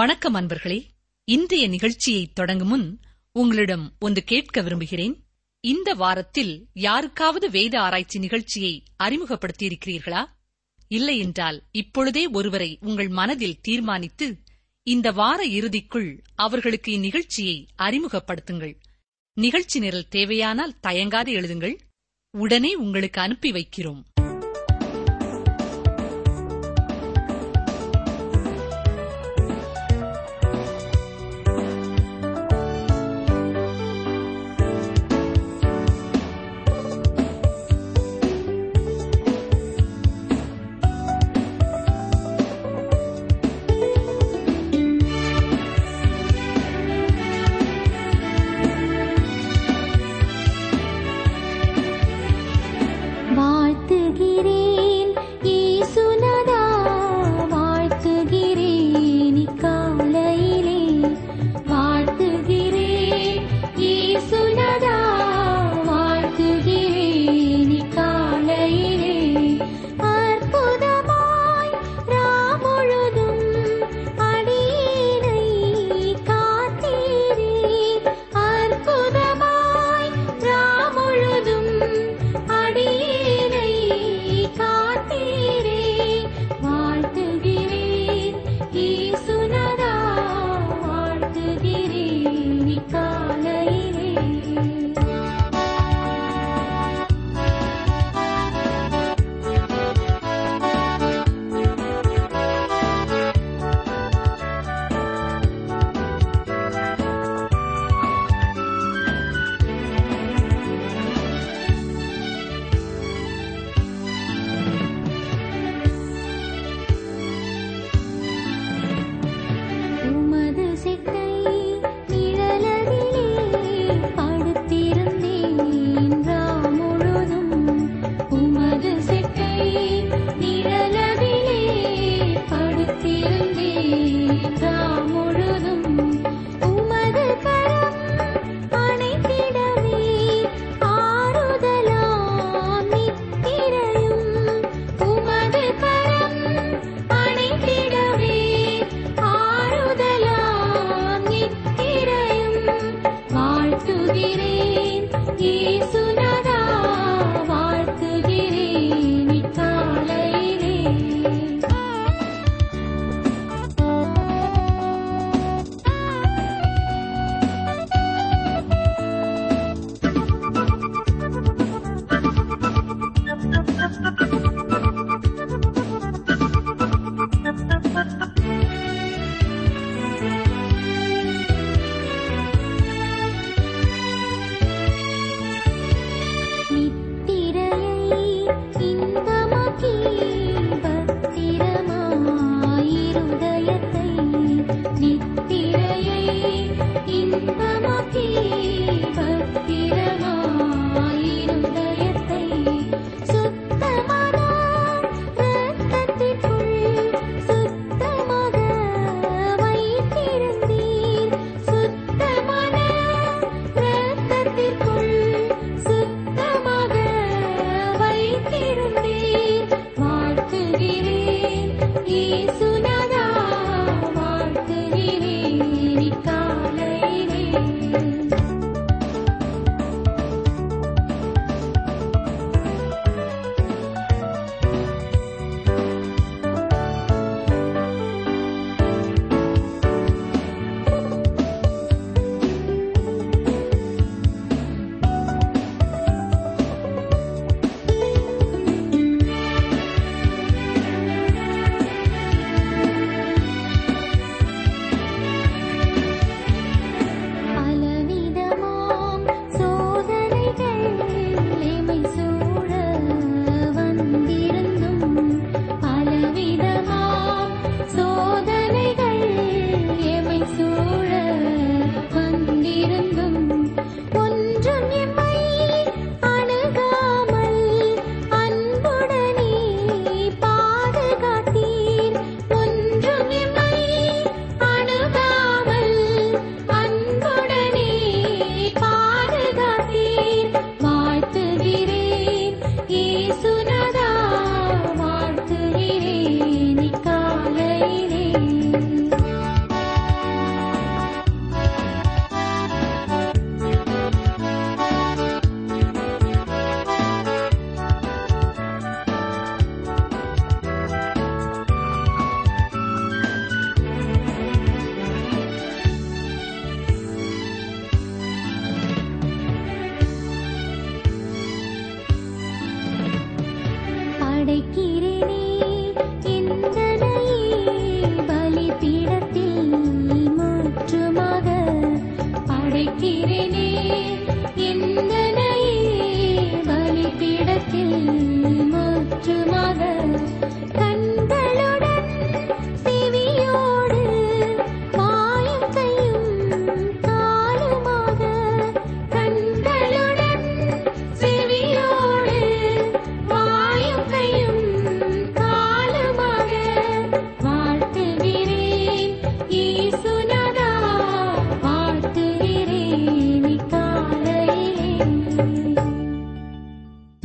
வணக்கம் அன்பர்களே. இன்றைய நிகழ்ச்சியை தொடங்கும் முன் உங்களிடம் ஒன்று கேட்க விரும்புகிறேன். இந்த வாரத்தில் யாருக்காவது வேத ஆராய்ச்சி நிகழ்ச்சியை அறிமுகப்படுத்தியிருக்கிறீர்களா? இல்லையென்றால் இப்பொழுதே ஒருவரை உங்கள் மனதில் தீர்மானித்து இந்த வார இறுதிக்குள் அவர்களுக்கு இந்நிகழ்ச்சியை அறிமுகப்படுத்துங்கள். நிகழ்ச்சி நிரல் தேவையானால் தயங்காது எழுதுங்கள். உடனே உங்களுக்கு அனுப்பி வைக்கிறோம்.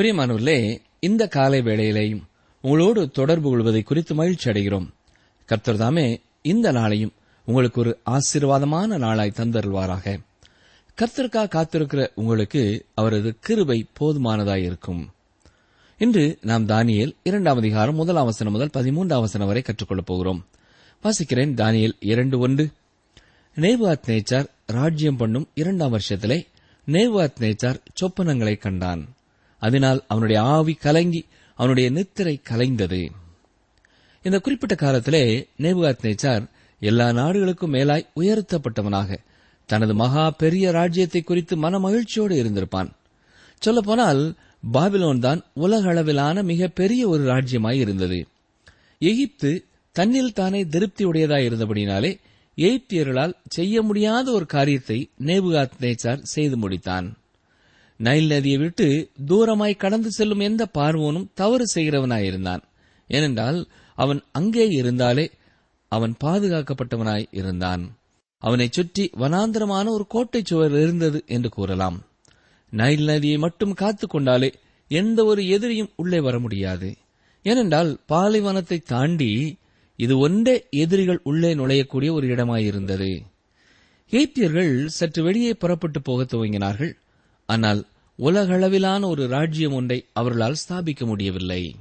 பிரியமானவர்களே இந்த காலை வேளையிலேயும் உங்களோடு தொடர்பு கொள்வதை குறித்து மகிழ்ச்சி அடைகிறோம். கர்த்தர் தாமே இந்த நாளையும் உங்களுக்கு ஒரு ஆசீர்வாதமான நாளாய் தந்தருள்வாராக. கர்த்தருக்காக காத்திருக்கிற உங்களுக்கு அவரது கிருபை போதுமானதாயிருக்கும். இன்று நாம் தானியல் இரண்டாம் அதிகாரம் முதலாம் வசனம் முதல் பதிமூன்றாம் வசனம் வரை கற்றுக்கொள்ளப் போகிறோம். வாசிக்கிறேன் தானியல் இரண்டு ஒன்று. நேபாத் நேச்சார் ராஜ்யம் பண்ணும் இரண்டாம் வருஷத்திலே நேவாத் நேச்சார் சொப்பனங்களை கண்டான். அதனால் அவனுடைய ஆவி கலங்கி அவனுடைய நித்திரை கலைந்தது. இந்த குறிப்பிட்ட காலத்திலே நேபுகாத் நேச்சார் எல்லா நாடுகளுக்கும் மேலாய் உயர்த்தப்பட்டவனாக தனது மகா பெரிய ராஜ்யத்தை குறித்து மன மகிழ்ச்சியோடு இருந்திருப்பான். சொல்லப்போனால் பாபிலோன் தான் உலக அளவிலான மிக பெரிய ஒரு ராஜ்யமாய் இருந்தது. எகிப்து தன்னில் தானே திருப்தியுடையதாய் இருந்தபடினாலே எகிப்தியர்களால் செய்ய முடியாத ஒரு காரியத்தை நேபுகாத் நேச்சார் செய்து முடித்தான். நைல் நதியை விட்டு தூரமாய் கடந்து செல்லும் எந்த பார்வோனும் தவறு செய்கிறவனாயிருந்தான். ஏனென்றால் அவன் அங்கே இருந்தாலே அவன் பாதுகாக்கப்பட்டவனாய் இருந்தான். அவனைச் சுற்றி வனாந்திரமான ஒரு கோட்டை சுவர் இருந்தது என்று கூறலாம். நைல் நதியை மட்டும் காத்துக் கொண்டாலே எந்த ஒரு எதிரியும் உள்ளே வர முடியாது. ஏனென்றால் பாலைவனத்தை தாண்டி இது ஒன்றே எதிரிகள் உள்ளே நுழையக்கூடிய ஒரு இடமாயிருந்தது. ஏத்தியர்கள் சற்று வெளியே புறப்பட்டு போகத் துவங்கினார்கள். ஆனால் உலகளவிலான ஒரு ராஜ்யம் ஒன்றை அவர்களால் ஸ்தாபிக்க முடியவில்லை.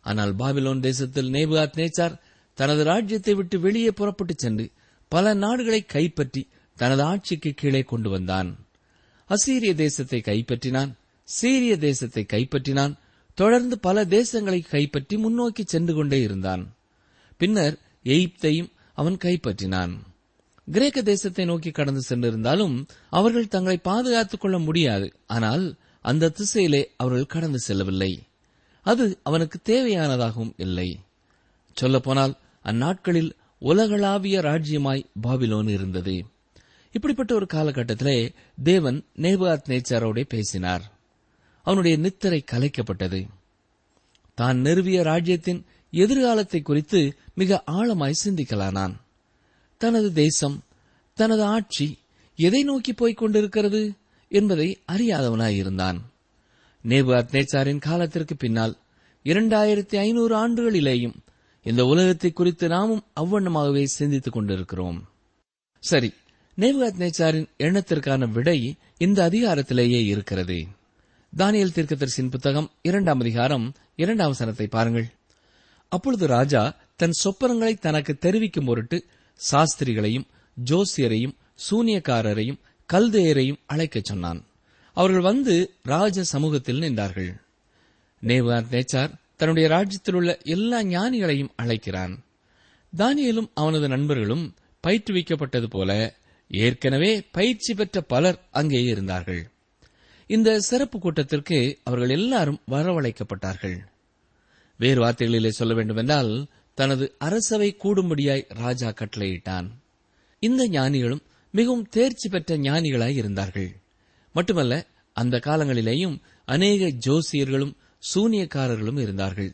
ஆனால் பாபிலோன் தேசத்தில் நேபுகாத் நேச்சார் தனது ராஜ்யத்தை விட்டு வெளியே புறப்பட்டுச் சென்று பல நாடுகளை கைப்பற்றி தனது ஆட்சிக்கு கீழே கொண்டு வந்தான். அசீரிய தேசத்தை கைப்பற்றினான் சீரிய தேசத்தை கைப்பற்றினான் தொடர்ந்து பல தேசங்களை கைப்பற்றி முன்னோக்கி சென்று கொண்டே இருந்தான். பின்னர் எயிப்தையும் அவன் கைப்பற்றினான். கிரேக்க தேசத்தை நோக்கி கடந்து சென்றிருந்தாலும் அவர்கள் தங்களை பாதுகாத்துக் கொள்ள முடியாது. ஆனால் அந்த திசையிலே அவர்கள் கடந்து செல்லவில்லை. அது அவனுக்கு தேவையானதாகவும் இல்லை. சொல்லப்போனால் அந்நாட்களில் உலகளாவிய ராஜ்யமாய் பாபிலோன் இருந்தது. இப்படிப்பட்ட ஒரு காலகட்டத்திலே தேவன் நேபாத் நேச்சாரோட பேசினார். அவனுடைய நித்திரை கலைக்கப்பட்டது. தான் நிறுவிய ராஜ்யத்தின் எதிர்காலத்தை குறித்து மிக ஆழமாய் சிந்திக்கலானான். தனது தேசம் தனது ஆட்சி எதை நோக்கி போய்க் கொண்டிருக்கிறது என்பதை அறியாதவனாயிருந்தான். நேபு நேச்சாரின் காலத்திற்கு பின்னால் இரண்டாயிரத்தி ஐநூறு ஆண்டுகளிலேயும் இந்த உலகத்தை குறித்து நாமும் அவ்வண்ணமாகவே சிந்தித்துக் கொண்டிருக்கிறோம். சரி நேபுகாத் நேச்சாரின் எண்ணத்திற்கான விடை இந்த அதிகாரத்திலேயே இருக்கிறது. தானியல் தீர்க்கதரிசியின் புத்தகம் இரண்டாம் அதிகாரம் இரண்டாம் சனத்தை பாருங்கள். அப்பொழுது ராஜா தன் சொப்பனங்களை தனக்கு தெரிவிக்கும் பொருட்டு சாஸ்திரிகளையும் ஜோசியரையும் சூனியக்காரரையும் கல்தேயரையும் அழைக்கச் சொன்னான். அவர்கள் வந்து ராஜ சமூகத்தில் நின்றார்கள். நேவார் நேச்சார் தன்னுடைய ராஜ்யத்தில் உள்ள எல்லா ஞானிகளையும் அழைக்கிறான். தானியலும் அவனது நண்பர்களும் பயிற்றுவிக்கப்பட்டது போல ஏற்கனவே பயிற்சி பெற்ற பலர் அங்கே இருந்தார்கள். இந்த சிறப்பு கூட்டத்திற்கு அவர்கள் எல்லாரும் வரவழைக்கப்பட்டார்கள். வேறு வார்த்தைகளிலே சொல்ல வேண்டுமென்றால் தனது அரசவை கூடும்படியாய் ராஜா கட்டளையிட்டான். இந்த ஞானிகளும் மிகவும் தேர்ச்சி பெற்ற ஞானிகளாய் இருந்தார்கள். மட்டுமல்ல அந்த காலங்களிலேயும் அநேக ஜோசியர்களும் சூனியக்காரர்களும் இருந்தார்கள்.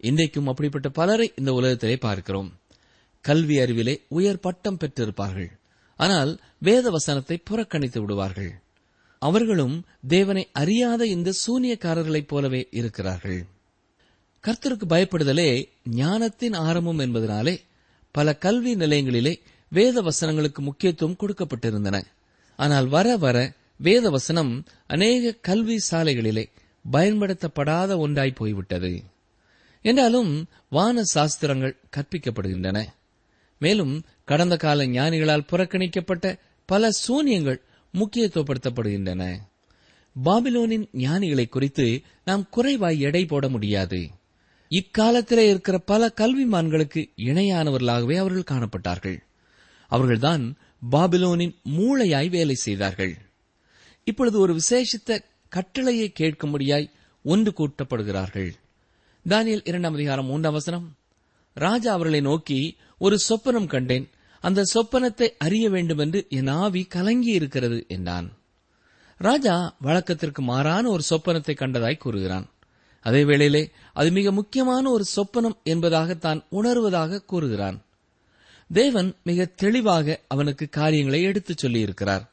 இன்றைக்கும் அப்படிப்பட்ட பலரை இந்த உலகத்திலே பார்க்கிறோம். கல்வி அறிவிலே உயர் பட்டம் பெற்றிருப்பார்கள். ஆனால் வேத வசனத்தை புறக்கணித்து விடுவார்கள். அவர்களும் தேவனை அறியாத இந்த சூனியக்காரர்களைப் போலவே இருக்கிறார்கள். கர்த்தருக்கு பயப்படுதலே ஞானத்தின் ஆரம்பம் என்பதனாலே பல கல்வி நிலையங்களிலே வேத வசனங்களுக்கு முக்கியத்துவம் கொடுக்கப்பட்டிருந்தன. ஆனால் வர வர வேத வசனம் அநேக கல்வி சாலைகளிலே பயன்படுத்தப்படாத ஒன்றாய் போய்விட்டது. என்றாலும் வான சாஸ்திரங்கள் கற்பிக்கப்படுகின்றன. மேலும் கடந்த கால ஞானிகளால் புறக்கணிக்கப்பட்ட பல சூனியங்கள் முக்கியத்துவப்படுத்தப்படுகின்றன. பாபிலோனின் ஞானிகளை குறித்து நாம் குறைவாய் எடை போட முடியாது. இக்காலத்திலே இருக்கிற பல கல்விமான்களுக்கு இணையானவர்களாகவே அவர்கள் காணப்பட்டார்கள். அவர்கள்தான் பாபிலோனின் மூளையாய் வேலை செய்தார்கள். இப்பொழுது ஒரு விசேஷித்த கட்டளையை கேட்கும்படியாய் ஒன்று கூட்டப்படுகிறார்கள். தானியல் இரண்டாம் அதிகாரம் மூன்றாம் வசனம். ராஜா அவர்களை நோக்கி ஒரு சொப்பனம் கண்டேன். அந்த சொப்பனத்தை அறிய வேண்டும் என்று என் ஆவி கலங்கி இருக்கிறது என்றான். ராஜா வழக்கத்திற்கு மாறான ஒரு சொப்பனத்தை கண்டதாய் கூறுகிறான். அதே வேளையிலே அது மிக முக்கியமான ஒரு சொப்பனம் என்பதாக தான் உணர்வதாக கூறுகிறான். தேவன் மிக தெளிவாக அவனுக்கு காரியங்களை எடுத்துச் சொல்லியிருக்கிறார்.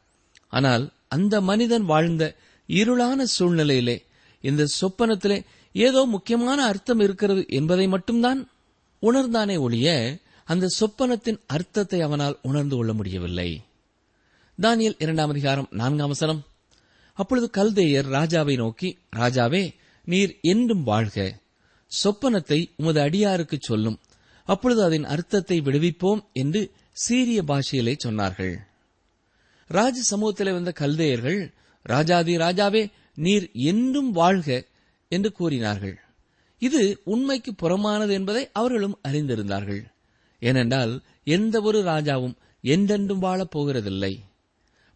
ஆனால் அந்த மனிதன் வாழ்ந்த இருளான சூழ்நிலையிலே இந்த சொப்பனத்திலே ஏதோ முக்கியமான அர்த்தம் இருக்கிறது என்பதை மட்டும்தான் உணர்ந்தானே ஒழிய அந்த சொப்பனத்தின் அர்த்தத்தை அவனால் உணர்ந்து கொள்ள முடியவில்லை. தானியல் இரண்டாம் அதிகாரம் நான்காம் வசனம். அப்பொழுது கல்தேயர் ராஜாவை நோக்கி ராஜாவே நீர் என்றும் வாழ்க. சொப்பனத்தை உமது அடியாருக்கு சொல்லும். அப்பொழுது அதன் அர்த்தத்தை விடுவிப்போம் என்று சீரிய பாஷையிலே சொன்னார்கள். ராஜ சமூகத்திலே வந்த கல்தையர்கள் ராஜாதி ராஜாவே நீர் என்றும் வாழ்க என்று கூறினார்கள். இது உண்மைக்கு புறமானது என்பதை அவர்களும் அறிந்திருந்தார்கள். ஏனென்றால் எந்த ஒரு ராஜாவும் என்றென்றும் வாழப் போகிறதில்லை.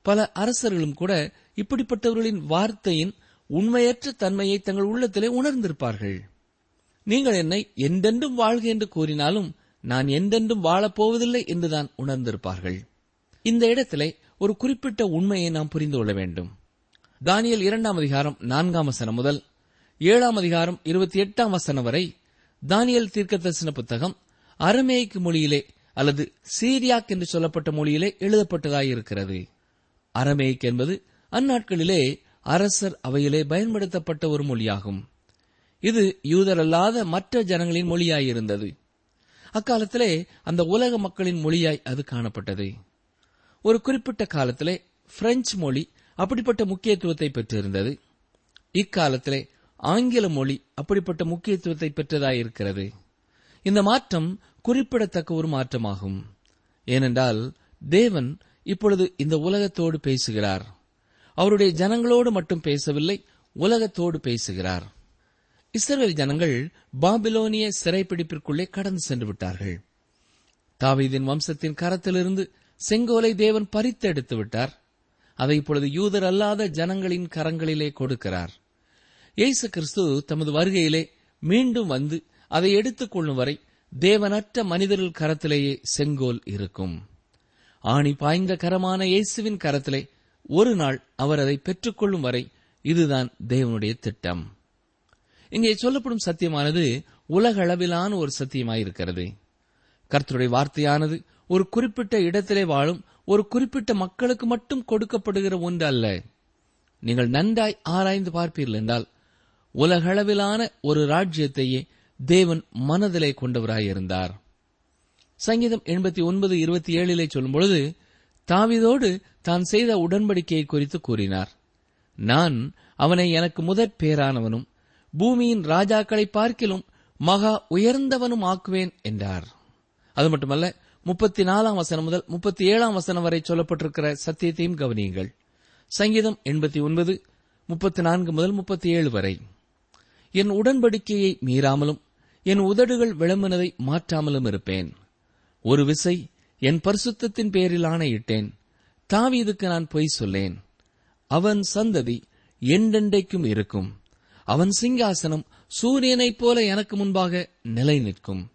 பல அரசர்களும் கூட இப்படிப்பட்டவர்களின் வார்த்தையின் உண்மையற்ற தன்மையை தங்கள் உள்ளத்திலே உணர்ந்திருப்பார்கள். நீங்கள் என்னை எந்தென்றும் வாழ்க என்று கூறினாலும் நான் எந்தென்றும் வாழப்போவதில்லை என்றுதான் உணர்ந்திருப்பார்கள். இந்த இடத்திலே ஒரு குறிப்பிட்ட உண்மையை நாம் புரிந்து கொள்ள வேண்டும். தானியல் இரண்டாம் அதிகாரம் நான்காம் வசனம் முதல் ஏழாம் அதிகாரம் இருபத்தி எட்டாம் வசனம் வரை தானியல் தீர்க்க தரிசன புத்தகம் அரமேய்க்கு மொழியிலே அல்லது சீரியாக் என்று சொல்லப்பட்ட மொழியிலே எழுதப்பட்டதாயிருக்கிறது. அரமேய்க் என்பது அந்நாட்களிலே அரசர் அவையிலே பயன்படுத்தப்பட்ட ஒரு மொழியாகும். இது யூதரல்லாத மற்ற ஜனங்களின் மொழியாயிருந்தது. அக்காலத்திலே அந்த உலக மக்களின் மொழியாய் அது காணப்பட்டது. ஒரு குறிப்பிட்ட காலத்திலே பிரெஞ்சு மொழி அப்படிப்பட்ட முக்கியத்துவத்தை பெற்றிருந்தது. இக்காலத்திலே ஆங்கில மொழி அப்படிப்பட்ட முக்கியத்துவத்தை பெற்றதாயிருக்கிறது. இந்த மாற்றம் குறிப்பிடத்தக்க ஒரு மாற்றமாகும். ஏனென்றால் தேவன் இப்பொழுது இந்த உலகத்தோடு பேசுகிறார். அவருடைய ஜனங்களோடு மட்டும் பேசவில்லை உலகத்தோடு பேசுகிறார். இஸ்ரேல் ஜனங்கள் பாபிலோனிய சிறைப்பிடிப்பிற்குள்ளே கடந்து சென்று விட்டார்கள். தாவீதின் வம்சத்தின் கரத்திலிருந்து செங்கோலை தேவன் பறித்தெடுத்து விட்டார். அதை இப்பொழுது யூதர் அல்லாத ஜனங்களின் கரங்களிலே கொடுக்கிறார். இயேசு கிறிஸ்து தமது வருகையிலே மீண்டும் வந்து அதை எடுத்துக் கொள்ளும் வரை தேவனற்ற மனிதர்கள் கரத்திலேயே செங்கோல் இருக்கும். ஆணி பாய்ந்த கரமான இயேசுவின் கரத்திலே ஒரு நாள் அவர் அதை பெற்றுக்கொள்ளும் வரை இதுதான் தேவனுடைய திட்டம். இங்கே சொல்லப்படும் சத்தியமானது உலக அளவிலான ஒரு சத்தியமாயிருக்கிறது. கர்த்தருடைய வார்த்தையானது ஒரு குறிப்பிட்ட இடத்திலே வாழும் ஒரு குறிப்பிட்ட மக்களுக்கு மட்டும் கொடுக்கப்படுகிற ஒன்று அல்ல. நீங்கள் நன்றாய் ஆராய்ந்து பார்ப்பீர்கள் என்றால் உலகளவிலான ஒரு ராஜ்யத்தையே தேவன் மனதிலே கொண்டவராயிருந்தார். சங்கீதம் எண்பத்தி ஒன்பது இருபத்தி ஏழிலே சொல்லும்பொழுது தாவிதோடு தான் செய்த உடன்படிக்கையை குறித்து கூறினார். நான் அவனை எனக்கு முதற் பேரானவனும் பூமியின் ராஜாக்களை பார்க்கிலும் மகா உயர்ந்தவனும் ஆக்குவேன் என்றார். அது மட்டுமல்ல முப்பத்தி நாலாம் வசனம் முதல் முப்பத்தி ஏழாம் வசனம் வரை சொல்லப்பட்டிருக்கிற சத்தியத்தையும் கவனியுங்கள். சங்கீதம் எண்பத்தி ஒன்பது முப்பத்தி நான்கு முதல் முப்பத்தி ஏழு வரை. என் உடன்படிக்கையை மீறாமலும் என் உதடுகள் விளம்பினதை மாற்றாமலும் இருப்பேன். ஒரு விசை என் பரிசுத்தத்தின் பேரில் ஆணையிட்டேன் தாவீதுக்கு நான் பொய் சொல்லேன். அவன் சந்ததி எண்டெண்டைக்கும் இருக்கும். அவன் சிங்காசனம் சூரியனைப் போல எனக்கு முன்பாக நிலை நிற்கும்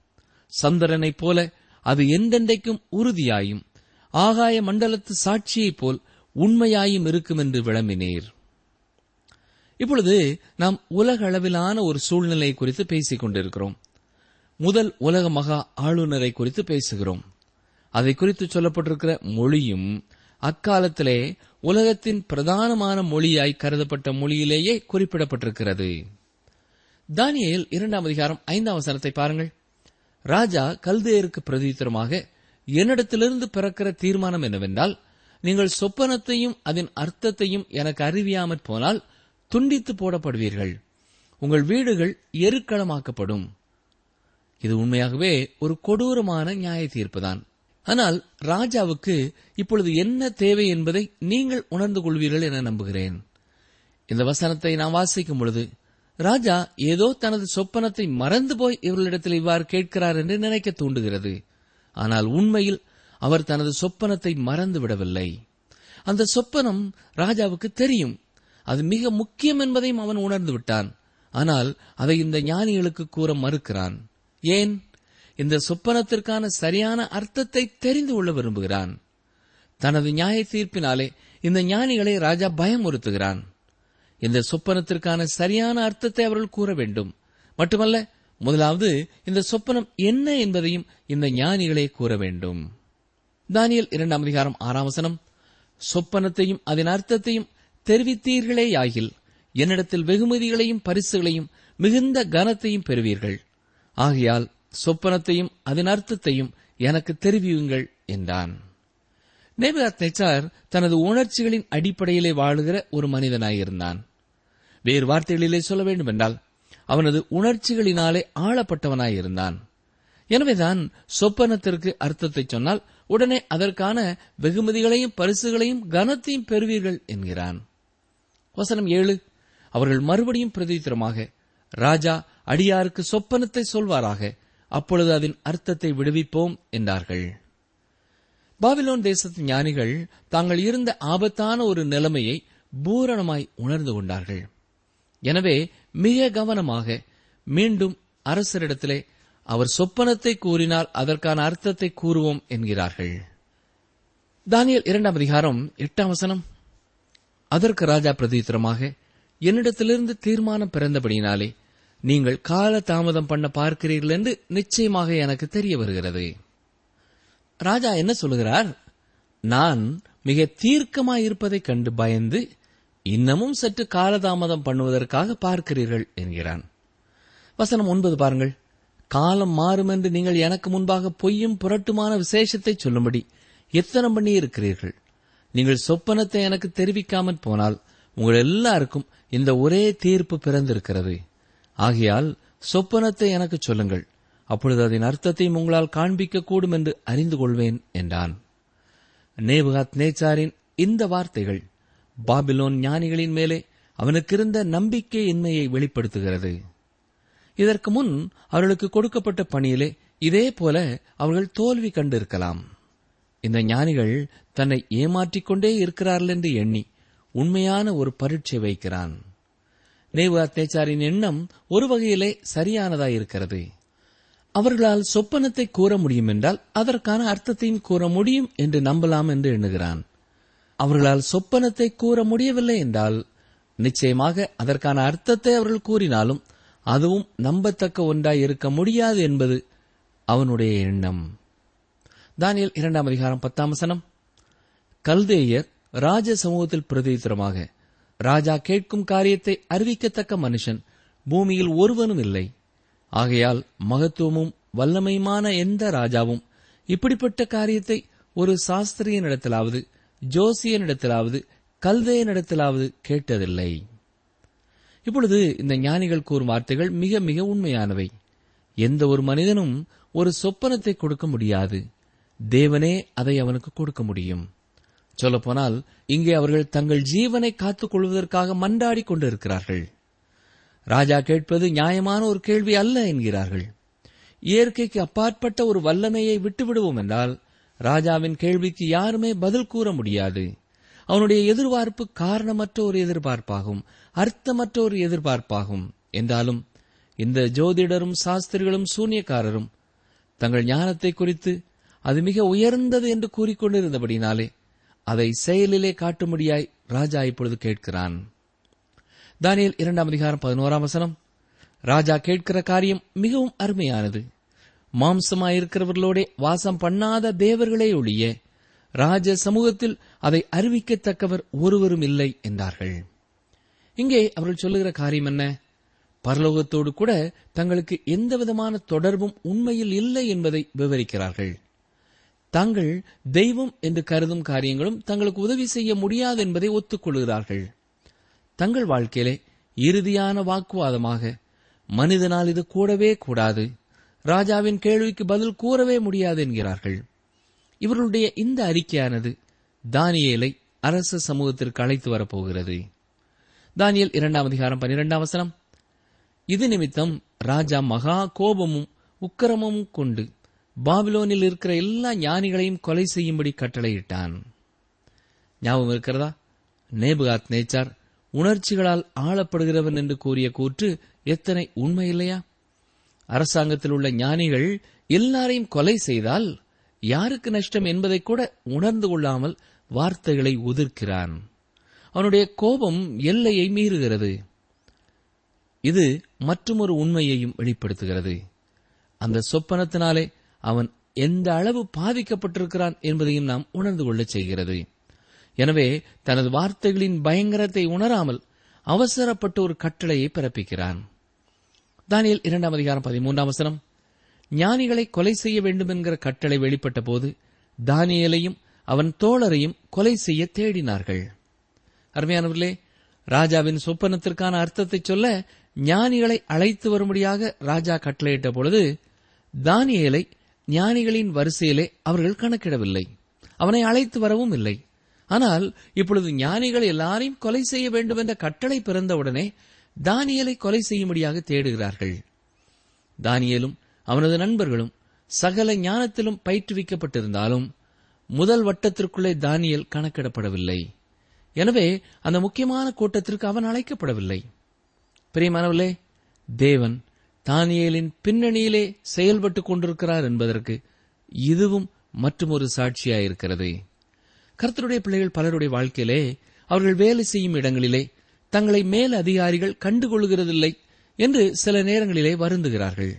சந்திரனைப் போல அது எந்தெண்டைக்கும் உறுதியாயும் ஆகாய மண்டலத்து சாட்சியைப் போல் உண்மையாயும் இருக்கும் என்று விளம்பினீர். இப்பொழுது நாம் உலக அளவிலான ஒரு சூழ்நிலை குறித்து பேசிக் கொண்டிருக்கிறோம் முதல் உலக மகா ஆளுநரை குறித்து பேசுகிறோம். அதை குறித்து சொல்லப்பட்டிருக்கிற மொழியும் அக்காலத்திலே உலகத்தின் பிரதானமான மொழியாய் கருதப்பட்ட மொழியிலேயே குறிப்பிடப்பட்டிருக்கிறது. தானியல் இரண்டாம் அதிகாரம் ஐந்தாம் வசனத்தை பாருங்கள். ராஜா கல்தேயருக்கு பிரதித்திரமாக என்னிடத்திலிருந்து பிறக்கிற தீர்மானம் என்னவென்றால் நீங்கள் சொப்பனத்தையும் அதன் அர்த்தத்தையும் எனக்கு அறிவியாமற் போனால் துண்டித்து போடப்படுவீர்கள். உங்கள் வீடுகள் எருக்களமாக்கப்படும். இது உண்மையாகவே ஒரு கொடூரமான நியாய தீர்ப்புதான் ஆனால் ராஜாவுக்கு இப்பொழுது என்ன தேவை என்பதை நீங்கள் உணர்ந்து கொள்வீர்கள் என நம்புகிறேன். இந்த வசனத்தை நாம் வாசிக்கும் பொழுது ராஜா ஏதோ தனது சொப்பனத்தை மறந்து போய் இவர்களிடத்தில் இவ்வாறு கேட்கிறார் என்று நினைக்க தூண்டுகிறது. ஆனால் உண்மையில் அவர் தனது சொப்பனத்தை மறந்து விடவில்லை. அந்த சொப்பனம் ராஜாவுக்கு தெரியும். அது மிக முக்கியம் என்பதையும் அவன் உணர்ந்து விட்டான். ஆனால் அதை இந்த ஞானிகளுக்கு கூற மறுக்கிறான். ஏன்? இந்த சொப்பனத்திற்கான சரியான அர்த்தத்தை தெரிந்து கொள்ள விரும்புகிறான். தனது நியாய தீர்ப்பினாலே இந்த ஞானிகளை ராஜா பயமுறுத்துகிறான். இந்த சொப்பனத்திற்கான சரியான அர்த்தத்தை அவர்கள் கூற வேண்டும். மட்டுமல்ல முதலாவது இந்த சொப்பனம் என்ன என்பதையும் இந்த ஞானிகளே கூற வேண்டும். தானியல் இரண்டாம் அதிகாரம் ஆறாம் வசனம். சொப்பனத்தையும் அதன் அர்த்தத்தையும் தெரிவித்தீர்களேயாகில் என்னிடத்தில் வெகுமதிகளையும் பரிசுகளையும் மிகுந்த கனத்தையும் பெறுவீர்கள். ஆகையால் சொப்பனத்தையும் அதன் அர்த்தத்தையும் எனக்கு தெரிவியுங்கள் என்றான். நேபுகாத்நேச்சார் தனது உணர்ச்சிகளின் அடிப்படையிலே வாழுகிற ஒரு மனிதனாயிருந்தான். வேறு வார்த்தைகளிலே சொல்ல வேண்டுமென்றால் அவனது உணர்ச்சிகளினாலே ஆளப்பட்டவனாயிருந்தான். எனவேதான் சொப்பனத்திற்கு அர்த்தத்தை சொன்னால் உடனே அதற்கான வெகுமதிகளையும் பரிசுகளையும் கனத்தையும் பெறுவீர்கள் என்கிறான். வசனம் ஏழு அவர்கள் மறுபடியும் பிரதித்திரமாக ராஜா அடியாருக்கு சொப்பனத்தை சொல்வாராக அப்பொழுது அதன் அர்த்தத்தை விடுவிப்போம் என்றார்கள். பாபிலோன் தேசத்து ஞானிகள் தாங்கள் இருந்த ஆபத்தான ஒரு நிலைமையை பூரணமாய் உணர்ந்து கொண்டார்கள். எனவே மிக கவனமாக மீண்டும் அரசரிடத்திலே அவர் சொப்பனத்தை கூறினால் அதற்கான அர்த்தத்தை கூறுவோம் என்கிறார்கள். தானியல் இரண்டாம் அதிகாரம் எட்டாம் வசனம். அதற்கு ராஜா பிரதித்திரமாக என்னிடத்திலிருந்து தீர்மானம் பிறந்தபடியினாலே நீங்கள் கால தாமதம் பண்ண பார்க்கிறீர்கள் என்று நிச்சயமாக எனக்கு தெரிய வருகிறது. ராஜா என்ன சொல்லுகிறார்? நான் மிக தீர்க்கமாய் இருப்பதைக் கண்டு பயந்து இன்னமும் சற்று காலதாமதம் பண்ணுவதற்காக பார்க்கிறீர்கள் என்கிறான். வசனம் ஒன்பது பாருங்கள். காலம் மாறும் என்று நீங்கள் எனக்கு முன்பாக பொய்யும் புரட்டுமான விசேஷத்தை சொல்லும்படி எத்தனை பண்ணி இருக்கிறீர்கள் நீங்கள் சொப்பனத்தை எனக்கு தெரிவிக்காமல் போனால் உங்கள் எல்லாருக்கும் இந்த ஒரே தீர்ப்பு பிறந்திருக்கிறது. ஆகையால் சொப்பனத்தை எனக்கு சொல்லுங்கள். அப்பொழுது அதன் அர்த்தத்தையும் உங்களால் காண்பிக்க கூடும் என்று அறிந்து கொள்வேன் என்றான். நேபுகாத் நேச்சாரின் இந்த வார்த்தைகள் பாபிலோன் ஞானிகளின் மேலே அவனுக்கிருந்த நம்பிக்கையின்மையை வெளிப்படுத்துகிறது. இதற்கு முன் அவர்களுக்கு கொடுக்கப்பட்ட பணியிலே இதே போல அவர்கள் தோல்வி கண்டிருக்கலாம். இந்த ஞானிகள் தன்னை ஏமாற்றிக் கொண்டே இருக்கிறார்கள் என்று எண்ணி உண்மையான ஒரு பரீட்சை வைக்கிறான். ரேவா நேச்சாரின் எண்ணம் ஒரு வகையிலே சரியானதாயிருக்கிறது. அவர்களால் சொப்பனத்தை கூற முடியும் என்றால் அதற்கான அர்த்தத்தையும் கூற முடியும் என்று நம்பலாம் என்று எண்ணுகிறான். அவர்களால் சொப்பனத்தை கூற முடியவில்லை என்றால் நிச்சயமாக அதற்கான அர்த்தத்தை அவர்கள் கூறினாலும் அதுவும் நம்பத்தக்க ஒன்றாய் இருக்க முடியாது என்பது அவனுடைய எண்ணம். தானியல் இரண்டாம் அதிகாரம் பத்தாம் வசனம். கல்தேயர் ராஜ சமூகத்தில் பிரதித்திரமாக ராஜா கேட்கும் காரியத்தை அறிவிக்கத்தக்க மனுஷன். பூமியில் ஒருவனும் இல்லை. ஆகையால் மகத்துவமும் வல்லமையுமான எந்த ராஜாவும் இப்படிப்பட்ட காரியத்தை ஒரு சாஸ்திரியனிடத்திலாவது ஜோசியனிடத்திலாவது கல்தையனிடத்திலாவது கேட்டதில்லை. இப்பொழுது இந்த ஞானிகள் கூறும் வார்த்தைகள் மிக மிக உண்மையானவை. எந்த ஒரு மனிதனும் ஒரு சொப்பனத்தை கொடுக்க முடியாது. தேவனே அதை அவனுக்கு கொடுக்க முடியும். சொல்லப்போனால் இங்கே அவர்கள் தங்கள் ஜீவனை காத்துக் கொள்வதற்காக மன்றாடி கொண்டிருக்கிறார்கள். ராஜா கேட்பது நியாயமான ஒரு கேள்வி அல்ல என்கிறார்கள். இயற்கைக்கு அப்பாற்பட்ட ஒரு வல்லமையை விட்டுவிடுவோம் என்றால் ராஜாவின் கேள்விக்கு யாருமே பதில் கூற முடியாது. அவனுடைய எதிர்பார்ப்பு காரணமற்ற ஒரு எதிர்பார்ப்பாகும் அர்த்தமற்ற ஒரு எதிர்பார்ப்பாகும். என்றாலும் இந்த ஜோதிடரும் சாஸ்திரிகளும் சூனியக்காரரும் தங்கள் ஞானத்தை குறித்து அது மிக உயர்ந்தது என்று கூறிக்கொண்டிருந்தபடினாலே அதை செயலிலே காட்டும்படியாய் ராஜா இப்பொழுது கேட்கிறான். தானியல் இரண்டாம் அதிகாரம் பதினோராம் வசனம். ராஜா கேட்கிற காரியம் மிகவும் அருமையானது. மாம்சமாயிருக்கிறவர்களோட வாசம் பண்ணாத தேவர்களே ஒழிய ராஜ சமூகத்தில் அதை அறிவிக்கத்தக்கவர் ஒருவரும் இல்லை என்றார்கள். இங்கே அவர்கள் சொல்லுகிற காரியம் என்ன? பரலோகத்தோடு கூட தங்களுக்கு எந்தவிதமான தொடர்பும் உண்மையில் இல்லை என்பதை விவரிக்கிறார்கள். தாங்கள் தெய்வம் என்று கருதும் காரியங்களும் தங்களுக்கு உதவி செய்ய முடியாது என்பதை ஒத்துக்கொள்கிறார்கள். தங்கள் வாழ்க்கையிலே இறுதியான வாக்குவாதமாக மனிதனால் இது கூடவே கூடாது. ராஜாவின் கேள்விக்கு பதில் கூறவே முடியாது என்கிறார்கள். இவர்களுடைய இந்த அறிக்கையானது தானியேலை அரச சமூகத்திற்கு அழைத்து வரப்போகிறது. தானியல் இரண்டாம் அதிகாரம் பனிரெண்டாம் வசனம். இது நிமித்தம் ராஜா மகா கோபமும் உக்கிரமும் கொண்டு பாபிலோனில் இருக்கிற எல்லா ஞானிகளையும் கொலை செய்யும்படி கட்டளையிட்டான். ஞாபகம் இருக்கிறதா? நேபுகாத் நேச்சார் உணர்ச்சிகளால் ஆளப்படுகிறவன் என்று கூறிய கூற்று எத்தனை உண்மை இல்லையா? அரசாங்கத்தில் உள்ள ஞானிகள் எல்லாரையும் கொலை செய்தால் யாருக்கு நஷ்டம் என்பதை கூட உணர்ந்து கொள்ளாமல் வார்த்தைகளை உதிர்க்கிறான். அவனுடைய கோபம் எல்லையை மீறுகிறது. இது மற்றொரு உண்மையையும் வெளிப்படுத்துகிறது. அந்த சொப்பனத்தினாலே அவன் எந்த அளவு பாதிக்கப்பட்டிருக்கிறான் என்பதையும் நாம் உணர்ந்து கொள்ளச் செய்கிறது. எனவே தனது வார்த்தைகளின் பயங்கரத்தை உணராமல் அவசரப்பட்டு ஒரு கட்டளையை பிறப்பிக்கிறான். தானியல் இரண்டாம் அதிகாரம் பதிமூன்றாம் வசனம். ஞானிகளை கொலை செய்ய வேண்டும் என்கிற கட்டளை வெளிப்பட்ட போது தானியலையும் அவன் தோழரையும் கொலை செய்ய தேடினார்கள். அருமையானவர்களே ராஜாவின் சொப்பனத்திற்கான அர்த்தத்தை சொல்ல ஞானிகளை அழைத்து வரும்படியாக ராஜா கட்டளையிட்ட பொழுது தானியலை ஞானிகளின் வரிசையிலே அவர்கள் கணக்கிடவில்லை. அவனை அழைத்து வரவும் இல்லை. ஆனால் இப்பொழுது ஞானிகள் எல்லாரையும் கொலை செய்ய வேண்டும் என்ற கட்டளை பிறந்தவுடனே தானியலை கொலை செய்யும்படியாக தேடுகிறார்கள். தானியலும் அவனது நண்பர்களும் சகல ஞானத்திலும் பயிற்றுவிக்கப்பட்டிருந்தாலும் முதல் வட்டத்திற்குள்ளே தானியல் கணக்கிடப்படவில்லை. எனவே அந்த முக்கியமான கூட்டத்திற்கு அவன் அழைக்கப்படவில்லை. பிரியமானவர்களே தேவன் தானியலின் பின்னணியிலே செயல்பட்டுக் கொண்டிருக்கிறார் என்பதற்கு இதுவும் மற்றொரு சாட்சியாயிருக்கிறது. கர்த்தருடைய பிள்ளைகள் பலருடைய வாழ்க்கையிலே அவர்கள் வேலை செய்யும் இடங்களிலே தங்களை மேல் அதிகாரிகள் கண்டுகொள்கிறதில்லை என்று சில நேரங்களிலே வருந்துகிறார்கள்.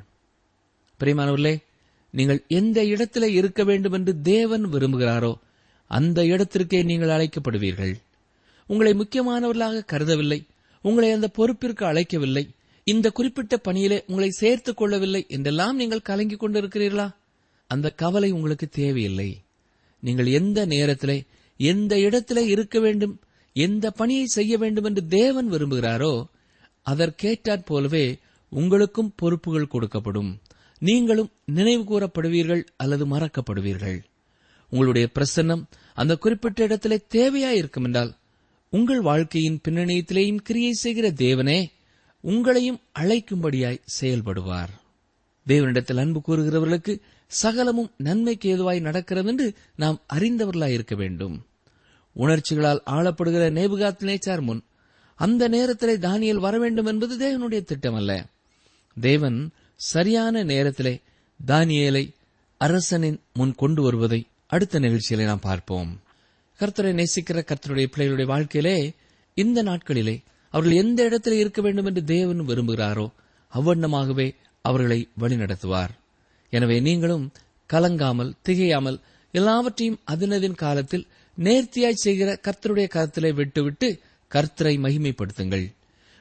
பிரியமானவர்களே நீங்கள் எந்த இடத்திலே இருக்க வேண்டும் என்று தேவன் விரும்புகிறாரோ அந்த இடத்திற்கே நீங்கள் அழைக்கப்படுவீர்கள். உங்களை முக்கியமானவர்களாக கருதவில்லை. உங்களை அந்த பொறுப்பிற்கு அழைக்கவில்லை. இந்த குறிப்பிட்ட பணியிலே உங்களை சேர்த்துக் கொள்ளவில்லை என்றெல்லாம் நீங்கள் கலங்கிக் கொண்டிருக்கிறீர்களா? அந்த கவலை உங்களுக்கு தேவையில்லை. நீங்கள் எந்த நேரத்திலே எந்த இடத்திலே இருக்க வேண்டும் எந்த பணியை செய்ய வேண்டும் என்று தேவன் விரும்புகிறாரோ அதற்கேற்றாற் போலவே உங்களுக்கும் பொறுப்புகள் கொடுக்கப்படும். நீங்களும் நினைவு கூறப்படுவீர்கள் அல்லது மறக்கப்படுவீர்கள். உங்களுடைய பிரசன்னம் அந்த குறிப்பிட்ட இடத்திலே தேவையாயிருக்கும் என்றால் உங்கள் வாழ்க்கையின் பின்னணியத்திலேயும் கிரியை செய்கிற தேவனே உங்களையும் அழைக்கும்படியாய் செயல்படுவார். தேவனிடத்தில் அன்பு கூறுகிறவர்களுக்கு சகலமும் நன்மைக்கு ஏதுவாய் நடக்கிறது என்று நாம் அறிந்தவர்களாய் இருக்க வேண்டும். உணர்ச்சிகளால் ஆளப்படுகிற நேபுகாத் நேச்சார் முன் அந்த நேரத்திலே தானியல் வர வேண்டும் என்பது தேவனுடைய திட்டம் அல்ல தேவன் சரியான நேரத்திலே தானியலை அரசனின் முன் கொண்டு வருவதை அடுத்த நிகழ்ச்சியிலே நாம் பார்ப்போம். கர்த்தரை நேசிக்கிற கர்த்தருடைய பிள்ளைகளுடைய வாழ்க்கையிலே இந்த நாட்களிலே அவர்கள் எந்த இடத்தில் இருக்க வேண்டும் என்று தேவன் விரும்புகிறாரோ அவ்வண்ணமாகவே அவர்களை வழிநடத்துவார். எனவே நீங்களும் கலங்காமல் திகையாமல் எல்லாவற்றையும் அதினதின் காலத்தில் நேர்த்தியாய் செய்கிற கர்த்தருடைய கருத்திலே விட்டுவிட்டு கர்த்தரை மகிமைப்படுத்துங்கள்.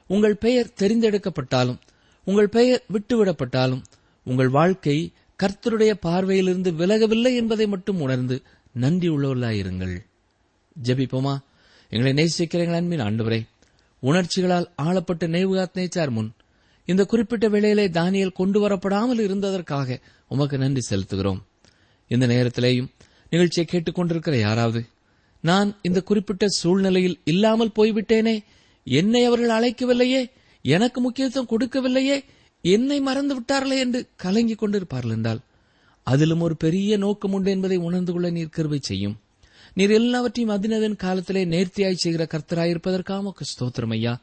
உங்கள் பெயர் தெரிந்தெடுக்கப்பட்டாலும் உங்கள் பெயர் விட்டுவிடப்பட்டாலும் உங்கள் வாழ்க்கை கர்த்தருடைய பார்வையிலிருந்து விலகவில்லை என்பதை மட்டும் உணர்ந்து நன்றி உள்ளவர்களாயிருங்கள் ஜெபிப்போமா? எங்களை நேசிக்கிறீங்களா மீன் அன்பின் உணர்ச்சிகளால் ஆளப்பட்ட நேவுகாத் நேச்சார் முன் இந்த குறிப்பிட்ட வேளையிலே தானியல் கொண்டு வரப்படாமல் இருந்ததற்காக உமக்கு நன்றி செலுத்துகிறோம். இந்த நேரத்திலேயும் நிகழ்ச்சியை கேட்டுக்கொண்டிருக்கிற யாராவது நான் இந்த குறிப்பிட்ட சூழ்நிலையில் இல்லாமல் போய்விட்டேனே என்னை அவர்கள் அழைக்கவில்லையே எனக்கு முக்கியத்துவம் கொடுக்கவில்லையே என்னை மறந்து விட்டார்களே என்று கலங்கிக் கொண்டிருப்பார்கள் என்றால் அதிலும் ஒரு பெரிய நோக்கம் உண்டு என்பதை உணர்ந்து கொள்ள நீர் கருவை செய்யும். நீர் எல்லாவற்றையும் அதினதன் காலத்திலே நேர்த்தியாய் செய்கிற கர்த்தராயிருப்பதற்காக ஸ்தோத்திரம் ஐயா.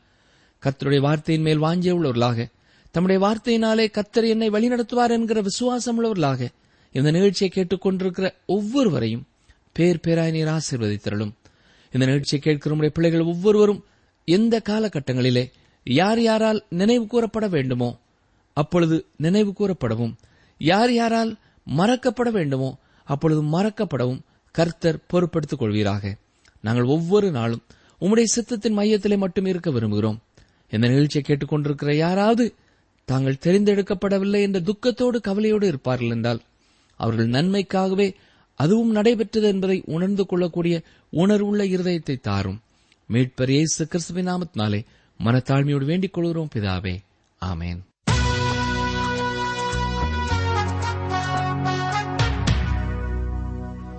கர்த்தருடைய வார்த்தையின் மேல் வாஞ்சிய உள்ளவர்களாக தம்முடைய வார்த்தையினாலே கர்த்தர் என்னை வழிநடத்துவார் என்கிற விசுவாசம் உள்ளவர்களாக இந்த நிகழ்ச்சியை கேட்டுக்கொண்டிருக்கிற ஒவ்வொருவரையும் பேர் பேராய் நீர் ஆசீர்வதித்தருளும். இந்த நிகழ்ச்சியை கேட்கிற நம்முடைய பிள்ளைகள் ஒவ்வொருவரும் எந்த காலகட்டங்களிலே யார் யாரால் நினைவு கூறப்பட வேண்டுமோ அப்பொழுது நினைவு கூறப்படவும். யார் யாரால் மறக்கப்பட வேண்டுமோ அப்பொழுது மறக்கப்படவும். கர்த்தர் பொறுப்படுத்திக் கொள்வீராக. நாங்கள் ஒவ்வொரு நாளும் உம்முடைய சித்தத்தின் மையத்திலே மட்டும் இருக்க விரும்புகிறோம். இந்த நிகழ்ச்சியை கேட்டுக்கொண்டிருக்கிற யாராவது தாங்கள் தெரிந்தெடுக்கப்படவில்லை என்ற துக்கத்தோடு கவலையோடு இருப்பார்கள் என்றால் அவர்கள் நன்மைக்காகவே அதுவும் நடைபெற்றது என்பதை உணர்ந்து கொள்ளக்கூடிய உணர்வுள்ள இருதயத்தை தாரும். மீட்பர் இயேசு கிறிஸ்துவின் நாமத்தினாலே மனத்தாழ்மையோடு வேண்டிக் கொள்கிறோம் பிதாவே. ஆமேன்.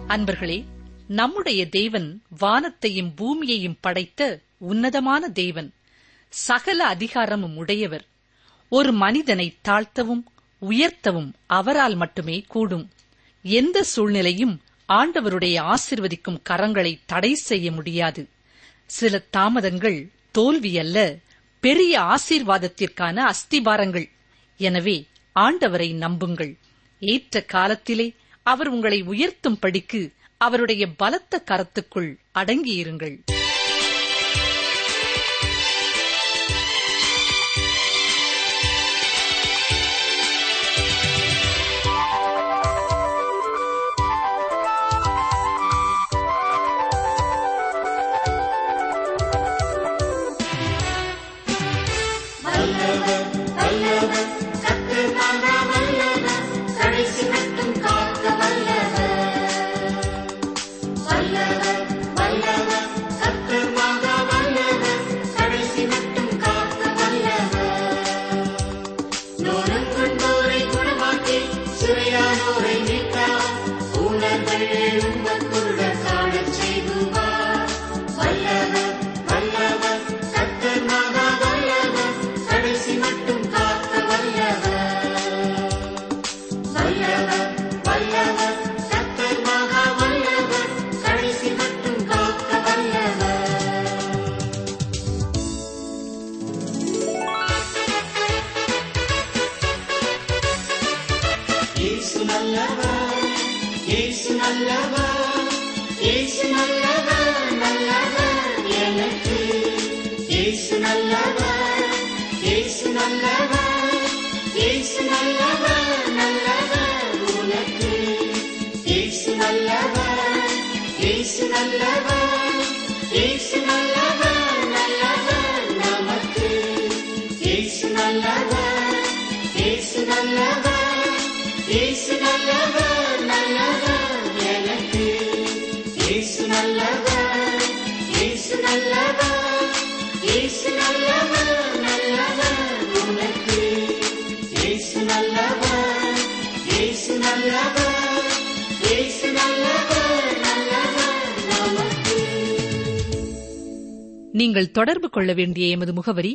அன்பர்களே நம்முடைய தேவன் வானத்தையும் பூமியையும் படைத்த உன்னதமான தேவன் சகல அதிகாரமும் உடையவர். ஒரு மனிதனை தாழ்த்தவும் உயர்த்தவும் அவரால் மட்டுமே கூடும். எந்த சூழ்நிலையும் ஆண்டவருடைய ஆசிர்வதிக்கும் கரங்களை தடை செய்ய முடியாது. சில தாமதங்கள் தோல்வி அல்ல பெரிய ஆசீர்வாதத்திற்கான அஸ்திபாரங்கள். எனவே ஆண்டவரை நம்புங்கள். ஏற்ற காலத்திலே அவர் உங்களை உயர்த்தும் படிக்கு அவருடைய பலத்த கரத்துக்குள் அடங்கியிருங்கள். இயேசு நல்லவர் இயேசு நல்லவர் இயேசு நல்லவர் நல்லவர் எனக்கு. இயேசு நல்லவர் இயேசு நல்லவர் இயேசு நல்லவர் நல்லவர் உனக்கு. இயேசு நல்லவர் இயேசு நல்லவர் இயேசு நல்லவர் நல்லவர் நமக்கு நீங்கள் தொடர்பு கொள்ள வேண்டிய எமது முகவரி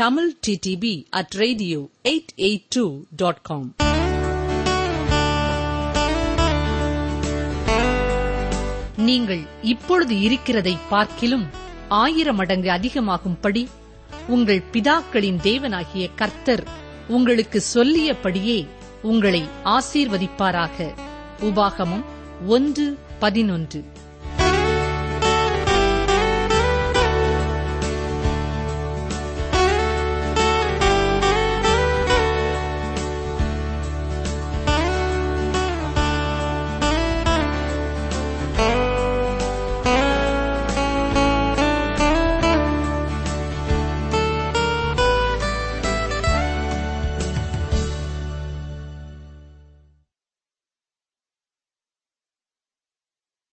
Tamil DTP at radio eight eight two dot com நீங்கள் இப்பொழுது இருக்கிறதை பார்க்கிலும் ஆயிரம் மடங்கு அதிகமாகும்படி உங்கள் பிதாக்களின் தேவனாகிய கர்த்தர் உங்களுக்கு சொல்லியபடியே உங்களை ஆசீர்வதிப்பாராக. உபாகமம் ஒன்று பதினொன்று.